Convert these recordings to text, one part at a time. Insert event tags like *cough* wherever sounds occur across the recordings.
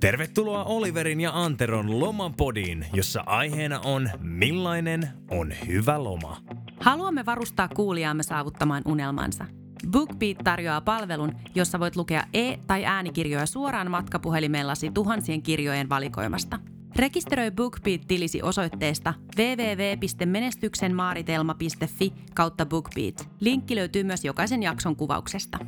Tervetuloa Oliverin ja Anteron lomapodiin, jossa aiheena on millainen on hyvä loma. Haluamme varustaa kuulijaamme saavuttamaan unelmansa. BookBeat tarjoaa palvelun, jossa voit lukea e- tai äänikirjoja suoraan matkapuhelimellasi tuhansien kirjojen valikoimasta. Rekisteröi BookBeat-tilisi osoitteesta www.menestyksenmaaritelma.fi kautta BookBeat. Linkki löytyy myös jokaisen jakson kuvauksesta.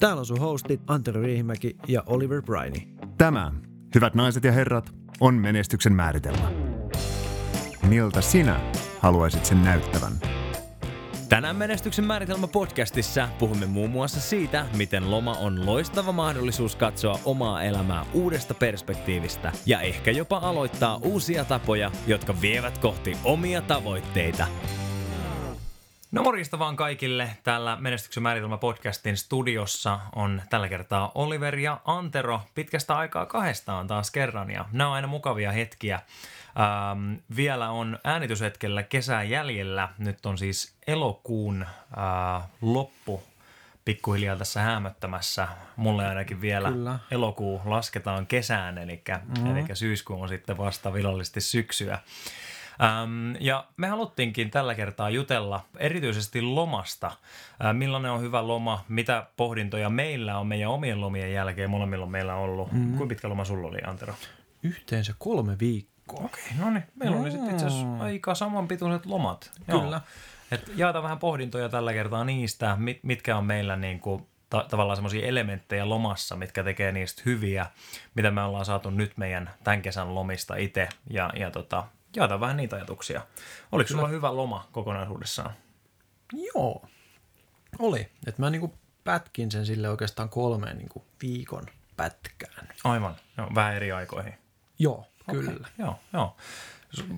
Täällä on sun hostit Antero Riihimäki ja Oliver Briney. Tämä, hyvät naiset ja herrat, on menestyksen määritelmä. Miltä sinä haluaisit sen näyttävän? Tänään Menestyksen määritelmä podcastissa puhumme muun muassa siitä, miten loma on loistava mahdollisuus katsoa omaa elämää uudesta perspektiivistä ja ehkä jopa aloittaa uusia tapoja, jotka vievät kohti omia tavoitteita. No morjesta vaan kaikille. Täällä Menestyksen määritelmä podcastin studiossa on tällä kertaa Oliver ja Antero pitkästä aikaa kahdestaan taas kerran ja nämä on aina mukavia hetkiä. Ähm, vielä on äänityshetkellä kesän jäljellä. Nyt on siis elokuun äh, loppu pikkuhiljaa tässä hämöttämässä. Mulle ainakin vielä Kyllä. elokuu lasketaan kesään, eli, mm. eli syyskuu on sitten vasta virallisesti syksyä. Ähm, ja me haluttiinkin tällä kertaa jutella erityisesti lomasta. Äh, millainen on hyvä loma, mitä pohdintoja meillä on meidän omien lomien jälkeen. Molemmilla on meillä ollut. Mm. Kuinka pitkä loma sulla oli, Antero? Yhteensä kolme viikkoa. Okei, no niin. Meillä oli sitten itse asiassa aika samanpituiset lomat. Kyllä. Et jaetaan vähän pohdintoja tällä kertaa niistä, mit, mitkä on meillä niin kuin, ta- tavallaan semmoisia elementtejä lomassa, mitkä tekee niistä hyviä, mitä me ollaan saatu nyt meidän tämän kesän lomista itse. Ja, ja tota, jaetaan vähän niitä ajatuksia. Oliko sulla hyvä loma kokonaisuudessaan? Joo, oli. Et mä niinku pätkin sen sille oikeastaan kolmeen niinku viikon pätkään. Aivan, joo, vähän eri aikoihin. Joo, kyllä. Okei, joo, joo.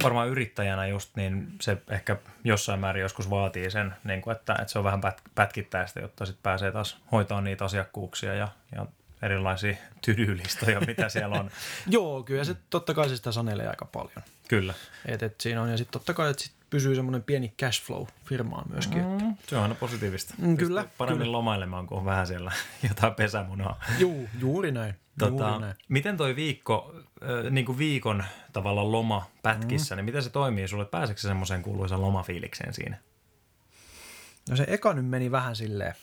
Varmaan yrittäjänä just niin se ehkä jossain määrin joskus vaatii sen, niin kuin että, että se on vähän pät, pätkittäistä, jotta sitten pääsee taas hoitaa niitä asiakkuuksia ja, ja erilaisia tydylistoja, mitä *laughs* siellä on. Joo, kyllä se totta kai se sitä sanelee aika paljon. Kyllä. Et, et siinä on, ja sitten totta kai, että sit pysyy semmoinen pieni cash flow firmaan myöskin. Mm. Mm, se on aina positiivista. Mm, kyllä, Pystyy Paremmin kyllä. lomailemaan, kun on vähän siellä *laughs* jotain pesämunaa. Juu, juuri näin. juuri Tota, näin. miten toi viikko, äh, niin kuin viikon tavalla loma pätkissä, mm. niin miten se toimii sulle? Pääseekö se semmoiseen kuuluisaan lomafiilikseen siinä? No se eka nyt meni vähän silleen.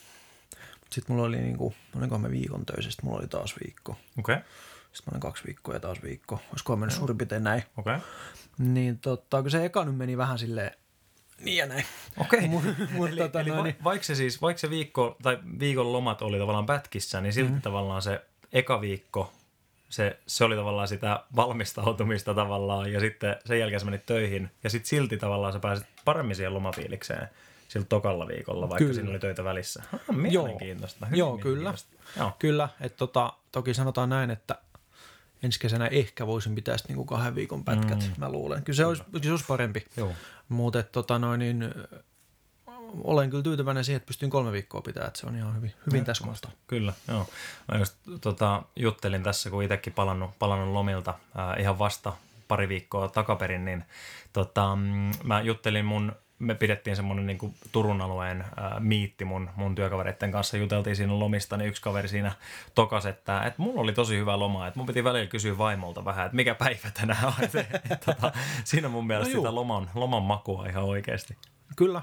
Sitten mulla oli niinku, olikohan mä viikon töissä, sit mulla oli taas viikko. Okei, okay. Sitten mä olin kaksi viikkoa ja taas viikko. Olisikohan mennyt suurin piirtein näin. okei. Okay. Niin tota, kun se eka nyt meni vähän silleen niin ja näin. Okei. *laughs* Mut eli, tota eli noin, va- niin- vaikka se siis, vaikka se viikko tai viikon lomat oli tavallaan pätkissä, niin silti mm. tavallaan se eka viikko, se, se oli tavallaan sitä valmistautumista tavallaan ja sitten sen jälkeen sä menit töihin ja sitten silti tavallaan sä pääsit paremmin siihen lomafiilikseen sillä tokalla viikolla, vaikka Kyllä. siinä oli töitä välissä. Ah, mielenkiintoista. Joo, kyllä. mielenkiintoista. Joo. Kyllä, että tota, toki sanotaan näin, että ensi kesänä ehkä voisin pitää sitten niinku kahden viikon pätkät, mm. mä luulen. Kyllä se olisi, kyllä se olisi parempi. Joo. Mutta tota noin, niin, olen kyllä tyytyväinen siihen, että pystyn kolme viikkoa pitää, että se on ihan hyvin, hyvin kohtaa. Kyllä, joo. Mä just tota, juttelin tässä, kun itsekin palannut, palannut lomilta ää, ihan vasta pari viikkoa takaperin, niin tota, mm, mä juttelin mun, me pidettiin semmoinen niin Turun alueen ää, miitti mun, mun työkavereiden kanssa, juteltiin siinä lomista, niin yksi kaveri siinä tokas, että, että mulla oli tosi hyvä loma, että mun piti välillä kysyä vaimolta vähän, että mikä päivä tänään on. *laughs* Et, et, tota, siinä mun mielestä No juu. sitä loman, loman makua ihan oikeasti. Kyllä.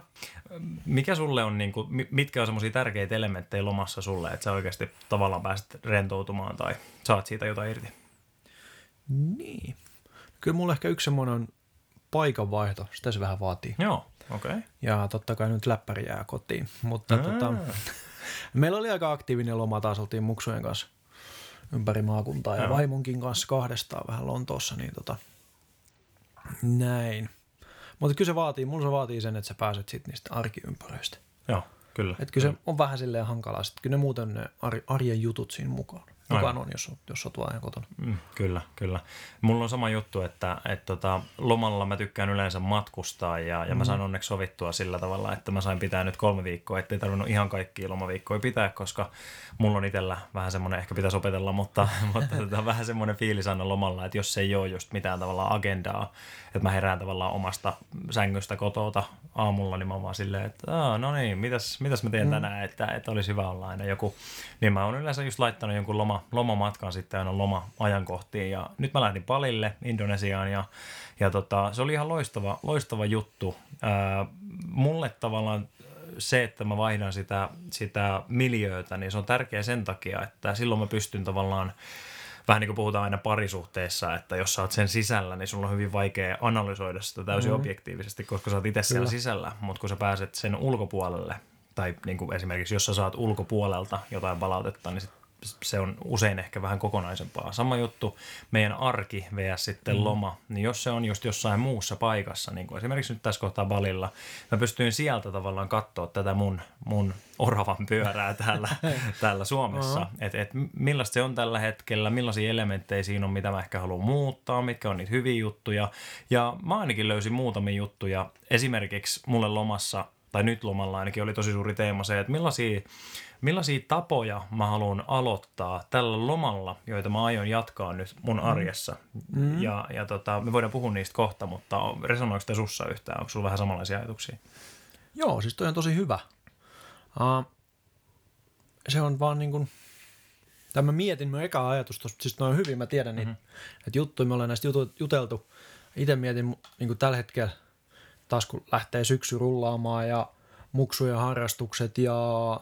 Mikä sulle on, niin kuin, mitkä on semmoisia tärkeitä elementtejä lomassa sulle, että sä oikeasti tavallaan pääset rentoutumaan tai saat siitä jotain irti? Niin. Kyllä mulla ehkä yksi semmoinen paikanvaihto, sitä se vähän vaatii. Joo. Okay. Ja totta kai nyt läppäri jää kotiin. Mutta tota, *laughs* meillä oli aika aktiivinen loma taas, oltiin muksujen kanssa ympäri maakuntaa ja Joo. vaimonkin kanssa kahdestaan vähän Lontoossa, niin tota, näin. Mutta kyllä se vaatii, mulla se vaatii sen, että sä pääset sitten niistä arkiympäröistä. Joo, kyllä. Että kyllä se on vähän silleen hankalaa. Sitten kyllä ne muuten ne ar- arjen jutut siinä mukaan. Mukaan on, jos, jos oot vaan ihan kotona. Mm, kyllä, kyllä. Mulla on sama juttu, että, että tota, lomalla mä tykkään yleensä matkustaa ja, ja mä sain onneksi sovittua sillä tavalla, että mä sain pitää nyt kolme viikkoa, ettei tarvinnut ihan kaikkia lomaviikkoja pitää, koska mulla on itsellä vähän semmoinen, ehkä pitäisi opetella, mutta, *laughs* mutta tota, vähän semmoinen fiilis aina lomalla, että jos ei ole just mitään tavallaan agendaa, että mä herään tavallaan omasta sängystä kotota aamulla, niin mä oon vaan silleen, että no niin, mitäs, mitäs mä teen tänään, että, että olisi hyvä olla aina joku. Niin mä oon yleensä just laittanut jonkun loma, loma, lomamatkan sitten aina loma-ajankohtiin. Ja nyt mä lähdin Palille, Indonesiaan, ja, ja tota, se oli ihan loistava, loistava juttu. Ää, mulle tavallaan se, että mä vaihdan sitä, sitä miljöötä, niin se on tärkeä sen takia, että silloin mä pystyn tavallaan vähän niin kuin puhutaan aina parisuhteessa, että jos sä oot sen sisällä, niin sulla on hyvin vaikea analysoida sitä täysin mm-hmm. objektiivisesti, koska sä oot itse siellä sisällä, mutta kun sä pääset sen ulkopuolelle, tai niin kuin esimerkiksi jos sä saat ulkopuolelta jotain palautetta, niin sit se on usein ehkä vähän kokonaisempaa. Sama juttu meidän arki vs. sitten mm. loma, niin jos se on just jossain muussa paikassa, niin kuin esimerkiksi nyt tässä kohtaa Balilla, mä pystyin sieltä tavallaan katsoa tätä mun, mun oravan pyörää täällä, *laughs* täällä Suomessa, uh-huh. että et millaista se on tällä hetkellä, millaisia elementtejä siinä on, mitä mä ehkä haluan muuttaa, mitkä on niitä hyviä juttuja, ja mä ainakin löysin muutamia juttuja, esimerkiksi mulle lomassa, tai nyt lomalla ainakin oli tosi suuri teema se, että millaisia millaisia tapoja mä haluan aloittaa tällä lomalla, joita mä aion jatkaa nyt mun mm. arjessa. Mm. Ja, ja tota, me voidaan puhua niistä kohta, mutta resonoiko te sussa yhtään? Onko sulla vähän samanlaisia ajatuksia? Joo, siis toi on tosi hyvä. Uh, se on vaan niin kuin, tai mä mietin mun eka ajatus tuossa, siis noin hyvin, mä tiedän niitä, mm-hmm. että juttuja, me ollaan näistä jutu, juteltu. Itse mietin niin kuin tällä hetkellä, taas kun lähtee syksy rullaamaan ja muksujen harrastukset ja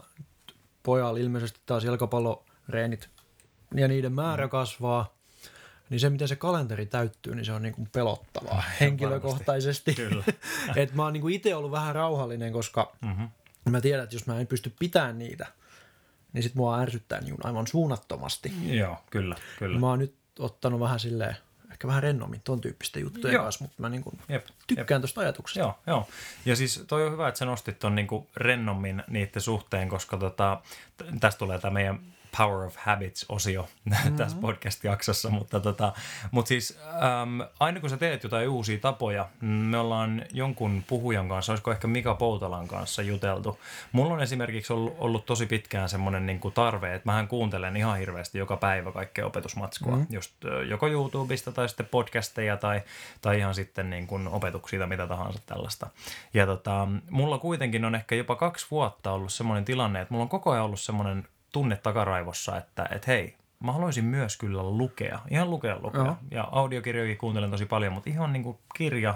pojalla ilmeisesti taas jalkapalloreenit ja niiden määrä mm. kasvaa, niin se, miten se kalenteri täyttyy, niin se on niin kuin pelottavaa henkilökohtaisesti. *laughs* että mä oon niin itse ollut vähän rauhallinen, koska mm-hmm. mä tiedän, että jos mä en pysty pitämään niitä, niin sit mua ärsyttää niin aivan suunnattomasti. Joo, kyllä, kyllä. Mä oon nyt ottanut vähän silleen ehkä vähän rennommin ton tyyppistä juttuja joo. kanssa, mutta mä niin kuin jep, tykkään tuosta ajatuksesta. Joo, joo. Ja siis toi on hyvä, että sä nostit ton niin kuin rennommin niiden suhteen, koska tota, tästä tulee tämä meidän Power of Habits-osio mm-hmm. tässä podcast-jaksossa, mutta, tota, mutta siis äm, aina kun sä teet jotain uusia tapoja, me ollaan jonkun puhujan kanssa, olisiko ehkä Mika Poutalan kanssa juteltu. Mulla on esimerkiksi ollut, ollut tosi pitkään semmoinen niin kuin tarve, että mähän kuuntelen ihan hirveästi joka päivä kaikkea opetusmatskua, mm-hmm. just joko YouTubesta tai sitten podcasteja tai, tai ihan sitten niin kuin opetuksia tai mitä tahansa tällaista. Ja tota, mulla kuitenkin on ehkä jopa kaksi vuotta ollut semmoinen tilanne, että mulla on koko ajan ollut semmoinen tunne takaraivossa, että et hei, mä haluaisin myös kyllä lukea, ihan lukea lukea. Joo. Ja audiokirjoja kuuntelen tosi paljon, mutta ihan niin kuin kirja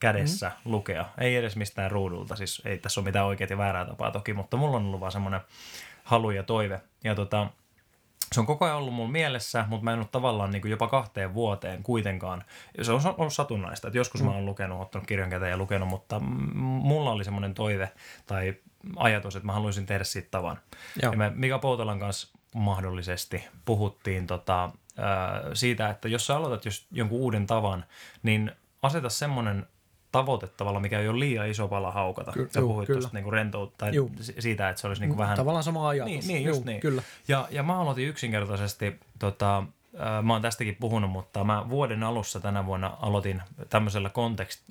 kädessä mm. lukea. Ei edes mistään ruudulta, siis ei tässä ole mitään oikeaa ja väärää tapaa toki, mutta mulla on ollut vaan semmoinen halu ja toive. Ja tota, se on koko ajan ollut mulla mielessä, mutta mä en ole tavallaan niin kuin jopa kahteen vuoteen kuitenkaan. Se on ollut satunnaista, että joskus mm. mä oon lukenut, ottanut kirjan käteen ja lukenut, mutta mulla oli semmoinen toive tai ajatus, että mä haluaisin tehdä siitä tavan. Joo. Ja me Mika Poutolan kanssa mahdollisesti puhuttiin tota, siitä, että jos sä aloitat jos jonkun uuden tavan, niin aseta semmoinen tavoite tavalla, mikä ei ole liian iso pala haukata. Ky- Sä puhuit tuosta niinku rentoutta tai juu. siitä, että se olisi niinku vähän... Tavallaan sama ajatus. Niin, niin just juu, niin. Kyllä. Ja, ja mä aloitin yksinkertaisesti tota, mä oon tästäkin puhunut, mutta mä vuoden alussa tänä vuonna aloitin tämmöisellä kontekst,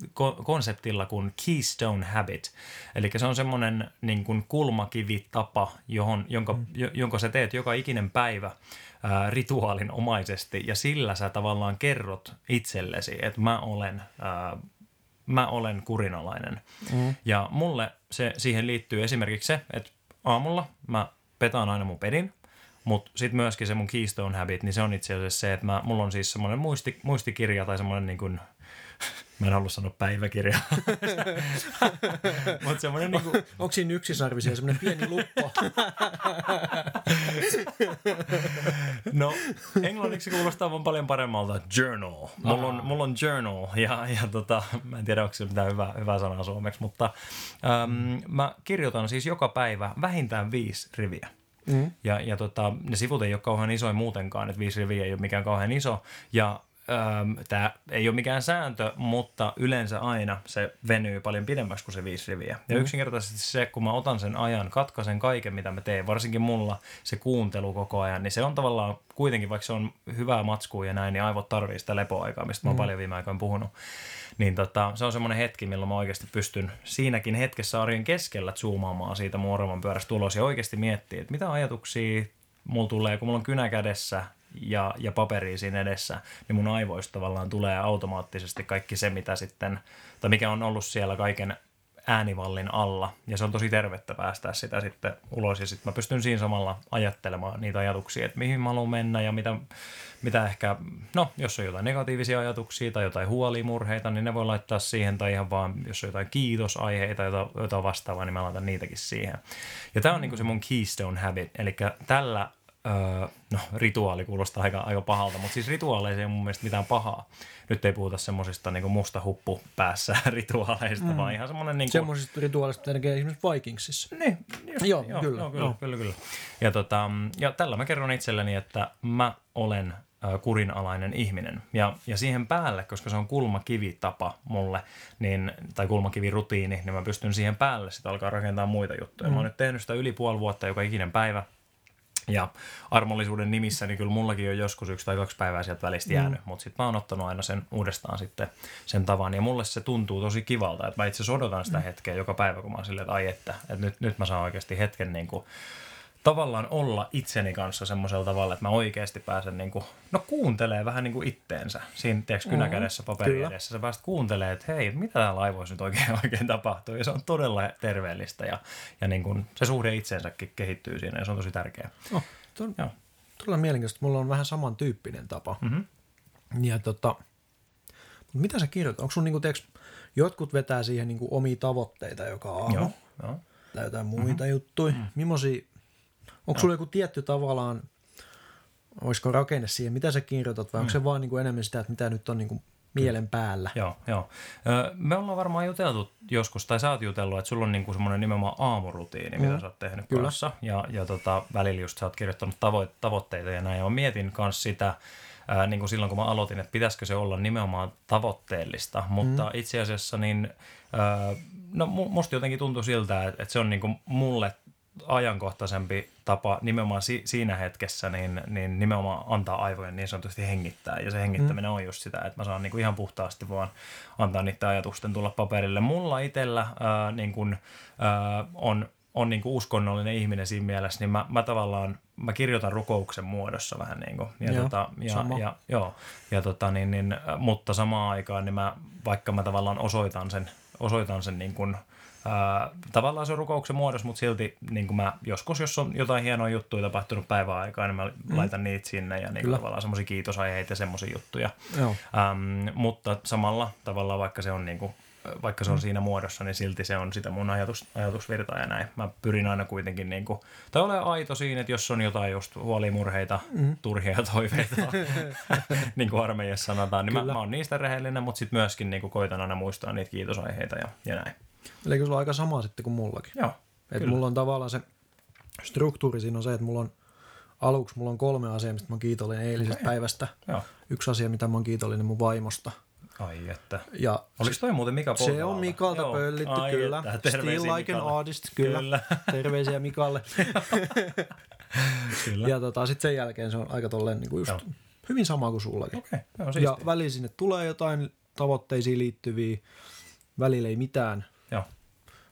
konseptilla kuin Keystone Habit. Eli se on semmoinen niin kuin kulmakivitapa, johon, jonka, mm. jonka sä teet joka ikinen päivä ää, rituaalin omaisesti ja sillä sä tavallaan kerrot itsellesi, että mä olen, ää, mä olen kurinalainen. Mm. Ja mulle se, siihen liittyy esimerkiksi se, että aamulla mä petaan aina mun pedin – mutta sitten myöskin se mun Keystone Habit, niin se on itse asiassa se, että mä, mulla on siis semmoinen muisti, muistikirja tai semmoinen niin kuin, *laughs* mä en halua sanoa päiväkirja, *laughs* mutta semmoinen niin kuin... Onko siinä yksisarvisia semmoinen pieni luppo? *laughs* no, englanniksi kuulostaa vaan paljon paremmalta journal. Mulla on, mulla on journal ja, ja tota, mä en tiedä, onko se mitään hyvää, hyvää sanaa suomeksi, mutta äm, mä kirjoitan siis joka päivä vähintään viisi riviä. Mm. Ja, ja tota, ne sivut ei ole kauhean isoja muutenkaan, että viisi riviä ei ole mikään kauhean iso. Ja tämä ei ole mikään sääntö, mutta yleensä aina se venyy paljon pidemmäksi kuin se viisi riviä. Ja mm. yksinkertaisesti se, kun mä otan sen ajan, katkaisen kaiken, mitä mä teen, varsinkin mulla se kuuntelu koko ajan, niin se on tavallaan kuitenkin, vaikka se on hyvää matskua ja näin, niin aivot tarvii sitä lepoaikaa, mistä mä oon mm. paljon viime aikoina puhunut. Niin tota, se on semmoinen hetki, milloin mä oikeasti pystyn siinäkin hetkessä arjen keskellä zoomaamaan siitä mun pyörästä ulos ja oikeasti miettiä, että mitä ajatuksia mulla tulee, kun mulla on kynä kädessä ja, ja paperi siinä edessä, niin mun aivoista tavallaan tulee automaattisesti kaikki se, mitä sitten, tai mikä on ollut siellä kaiken äänivallin alla. Ja se on tosi tervettä päästää sitä sitten ulos. Ja sitten mä pystyn siinä samalla ajattelemaan niitä ajatuksia, että mihin mä haluan mennä ja mitä, mitä ehkä, no jos on jotain negatiivisia ajatuksia tai jotain huolimurheita, niin ne voi laittaa siihen. Tai ihan vaan, jos on jotain kiitosaiheita, joita, joita vastaavaa, niin mä laitan niitäkin siihen. Ja tämä on niin se mun keystone habit. Eli tällä Öö, no rituaali kuulostaa aika, aika pahalta, mutta siis rituaaleissa ei ole mun mielestä mitään pahaa. Nyt ei puhuta semmoisista niin musta huppu päässä *laughs* rituaaleista, mm. vaan ihan semmoinen... Niin kuin... Semmoisista rituaaleista, mitä tekee esimerkiksi Vikingsissa. Niin, just, joo, joo, kyllä, joo, kyllä, joo. kyllä, kyllä. Ja, tota, ja tällä mä kerron itselleni, että mä olen kurinalainen ihminen. Ja, ja siihen päälle, koska se on kulmakivitapa mulle, niin, tai kulmakivirutiini, niin mä pystyn siihen päälle sitten alkaa rakentaa muita juttuja. Mm. Mä oon nyt tehnyt sitä yli puoli vuotta joka ikinen päivä. Ja armollisuuden nimissä, niin kyllä mullakin on joskus yksi tai kaksi päivää sieltä välistä mm. jäänyt, mm. mutta sitten mä oon ottanut aina sen uudestaan sitten sen tavan. Ja mulle se tuntuu tosi kivalta, että mä itse odotan sitä mm. hetkeä joka päivä, kun mä oon silleen, että ai että, että nyt, nyt mä saan oikeasti hetken niin kuin tavallaan olla itseni kanssa semmoisella tavalla, että mä oikeasti pääsen niin kuin, no kuuntelee vähän niin kuin itteensä. Siinä tiedätkö kynäkädessä mm, paperi edessä. Sä pääset kuuntelee, että hei, mitä täällä laivoissa nyt oikein, *laughs* oikein tapahtuu. Ja se on todella terveellistä ja, ja niin kuin, se suhde itseensäkin kehittyy siinä ja se on tosi tärkeää. Oh, on, Joo. Todella mielenkiintoista. Mulla on vähän samantyyppinen tapa. Mm-hmm. Ja tota, mitä sä kirjoitat? Onko sun niin kuin, tiedätkö, jotkut vetää siihen niin kuin omia tavoitteita joka aamu? Joo, joo. Tai jotain muita mm-hmm. juttuja. Mm-hmm. Onko sulla joku tietty tavallaan, olisiko rakenne siihen, mitä sä kirjoitat, vai mm. onko se vaan niin kuin enemmän sitä, että mitä nyt on niin kuin mielen päällä? Joo, joo. Me ollaan varmaan juteltu joskus, tai sä oot jutellut, että sulla on niin semmoinen nimenomaan aamurutiini, mm. mitä sä oot tehnyt Kyllä. kanssa, ja, ja tota, välillä just sä oot kirjoittanut tavo- tavoitteita ja näin, ja mä mietin kanssa sitä, ää, niin kuin silloin kun mä aloitin, että pitäisikö se olla nimenomaan tavoitteellista, mutta mm. itse asiassa niin, ää, no musta jotenkin tuntuu siltä, että, että se on niin kuin mulle ajankohtaisempi tapa nimenomaan si- siinä hetkessä, niin, niin nimenomaan antaa aivojen niin sanotusti hengittää. Ja se hengittäminen mm. on just sitä, että mä saan niinku ihan puhtaasti vaan antaa niiden ajatusten tulla paperille. Mulla itsellä ää, niin kun, ää, on, on niin uskonnollinen ihminen siinä mielessä, niin mä, mä tavallaan mä kirjoitan rukouksen muodossa vähän niin kuin. Ja, joo, tota, ja, ja, joo, ja tota, niin, niin, mutta samaan aikaan niin mä, vaikka mä tavallaan osoitan sen, osoitan sen niin kuin, Tavallaan se on rukouksen muodossa, mutta silti niin kuin mä joskus, jos on jotain hienoa juttuja tapahtunut päivän aikaa, niin mä mm. laitan niitä sinne ja niin kuin tavallaan semmoisia kiitosaiheita ja semmoisia juttuja. Joo. Ähm, mutta samalla tavalla, vaikka se on niin kuin, vaikka se on mm. siinä muodossa, niin silti se on sitä mun ajatus, ajatusvirtaa ja näin. Mä pyrin aina kuitenkin, niin kuin, tai ole aito siinä, että jos on jotain just huolimurheita, mm. turhia *laughs* toiveita, *laughs* niin kuin armeijassa sanotaan, niin mä, mä oon niistä rehellinen, mutta sitten myöskin niin kuin koitan aina muistaa niitä kiitosaiheita ja, ja näin. Eli sulla on aika sama sitten kuin mullakin. Joo, Et mulla on tavallaan se struktuuri siinä on se, että mulla on aluksi mulla on kolme asiaa, mistä mä oon kiitollinen eilisestä okay. päivästä. Joo. Yksi asia, mitä mä oon kiitollinen mun vaimosta. Ai että. Ja Oliko toi muuten Mika Se on Mikalta Joo. pöllitty, Ai kyllä. Että. Still like an artist, kyllä. kyllä. *laughs* Terveisiä Mikalle. *laughs* kyllä. Ja tota, sitten sen jälkeen se on aika tolleen niin kuin just Joo. hyvin sama kuin sullakin. Okay. Joo, ja välillä sinne tulee jotain tavoitteisiin liittyviä, välillä ei mitään.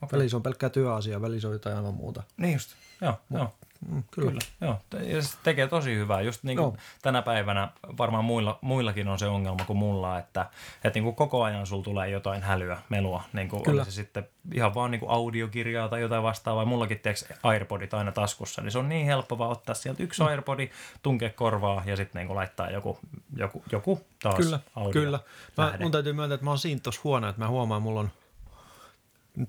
Okay. Välissä on pelkkää työasia, välissä on jotain aivan muuta. Niin just, joo. Mut, joo. Mm, kyllä. kyllä. Joo. Ja se tekee tosi hyvää. Just niin kuin tänä päivänä varmaan muilla, muillakin on se ongelma kuin mulla, että, että niin kuin koko ajan sulla tulee jotain hälyä, melua. Niin kuin kyllä. se sitten ihan vaan niin kuin audiokirjaa tai jotain vastaavaa. Mullakin teeks AirPodit aina taskussa, niin se on niin helppo vaan ottaa sieltä yksi mm. AirPodi, tunkea korvaa ja sitten niin kuin laittaa joku, joku, joku taas Kyllä, audio kyllä. Mä, mun täytyy myöntää, että mä oon siinä tuossa huono, että mä huomaan, että mulla on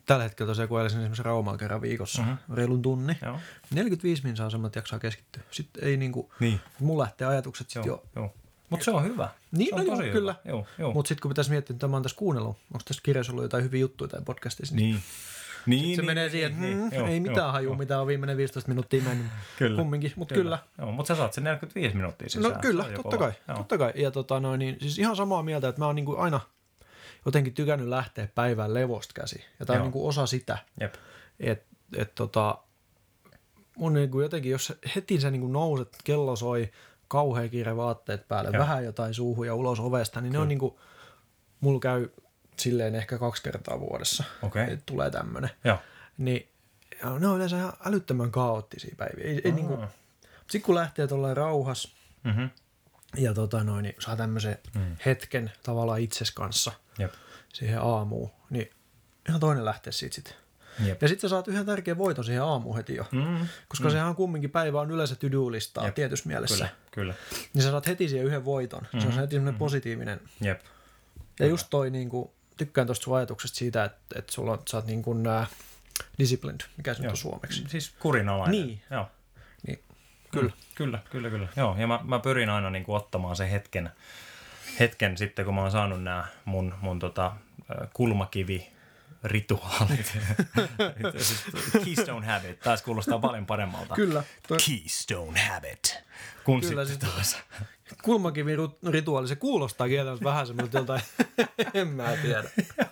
tällä hetkellä tosiaan, kun elisin esimerkiksi Raumaan kerran viikossa, mm-hmm. reilun tunni, Joo. 45 min saa semmoinen, että jaksaa keskittyä. Sitten ei niinku, niin. mulla lähtee ajatukset sitten jo. Joo. Mutta se on hyvä. Niin, se on no joo, hyvä. kyllä. Joo, joo. Mutta sitten kun pitäisi miettiä, että mä oon tässä kuunnellut, onko tässä kirjassa ollut jotain hyviä juttuja tai podcastissa. Niin. Niin, niin, se niin, menee niin, siihen, että niin, mm, joo, ei mitään hajua, mitä on viimeinen 15 minuuttia mennyt. *laughs* kyllä. Kumminkin, mutta kyllä. kyllä. Joo, mutta sä saat sen 45 minuuttia sisään. No kyllä, totta kai, totta kai. Ja tota, noin, niin, siis ihan samaa mieltä, että mä oon niinku aina – jotenkin tykännyt lähteä päivän levosta käsi. Ja tämä on niin kuin osa sitä. Jep. Et, et tota, mun niin kuin jotenkin, jos heti sä niin kuin nouset, kello soi, kauhean kiire vaatteet päälle, Joo. vähän jotain suuhun ja ulos ovesta, niin Kyllä. ne on niin kuin, mulla käy silleen ehkä kaksi kertaa vuodessa, okay. että tulee tämmöinen. Niin ne on yleensä ihan älyttömän kaoottisia päiviä. Ei, ei niin kuin, sitten kun lähtee tuollainen rauhas mm-hmm. Ja tota noin, niin saa tämmöisen mm. hetken tavallaan itses kanssa – Jep. siihen aamuun, niin ihan toinen lähteä siitä sitten. Jep. Ja sitten sä saat yhden tärkeän voiton siihen aamuun heti jo. Mm. Koska mm. sehän on kumminkin päivä on yleensä to-do-listaa Jep. tietyssä mielessä. Kyllä, kyllä. Niin sä saat heti siihen yhden voiton. Mm-hmm. Se on heti semmoinen positiivinen. Jep. Ja just toi niin kuin, tykkään tuosta sun ajatuksesta siitä, että, että sulla on, sä oot niin kuin, äh, disciplined, mikä se nyt on suomeksi. Siis kurinalainen. Niin. Joo. Kyllä. Kyllä, kyllä, kyllä. Joo, ja mä, mä pyrin aina niin kuin ottamaan sen hetken, hetken sitten, kun mä oon saanut nämä mun, mun tota, kulmakivi rituaalit. *laughs* siis Keystone Habit. Taas kuulostaa paljon paremmalta. Kyllä. Toi, Keystone Habit. Kun Kyllä, sitten taas. kulmakivi rituaali, se kuulostaa kieltämättä vähän semmoilta joltain, en mä tiedä.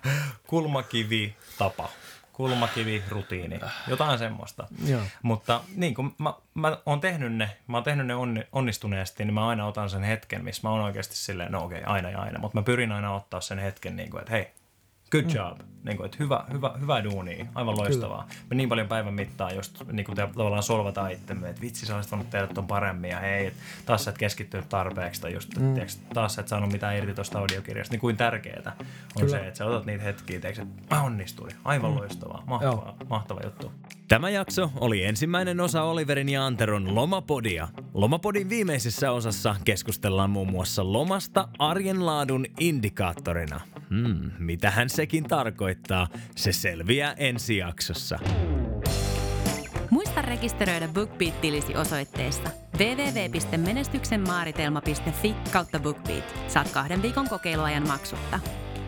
*laughs* Kulmakivi tapa. Kulmakivi rutiini. Jotain semmoista. Joo. Mutta niin kuin mä, mä oon tehnyt ne, mä oon tehnyt ne onni, onnistuneesti, niin mä aina otan sen hetken, missä mä oon oikeasti silleen, no okei, aina ja aina. Mutta mä pyrin aina ottaa sen hetken, niin kuin, että hei, good job. Niin kuin, että hyvä, hyvä, hyvä duuni, aivan loistavaa. Me niin paljon päivän mittaan just niin kuin te, tavallaan solvataan itsemme, että vitsi, sä olisit voinut tehdä ton paremmin ja hei, et, taas sä et keskittynyt tarpeeksi tai just, mm. tiiäks, taas sä et saanut mitään irti tuosta audiokirjasta. Niin kuin tärkeää on Kyllä. se, että sä otat niitä hetkiä, tiiäks, että mä onnistuin, aivan mm. loistavaa, mahtavaa, mahtava juttu. Tämä jakso oli ensimmäinen osa Oliverin ja Anteron Lomapodia. Lomapodin viimeisessä osassa keskustellaan muun muassa lomasta arjen laadun indikaattorina. Hmm, mitähän sekin tarkoittaa, se selviää ensi jaksossa. Muista rekisteröidä BookBeat-tilisi osoitteessa www.menestyksenmaaritelma.fi kautta BookBeat. Saat kahden viikon kokeiluajan maksutta.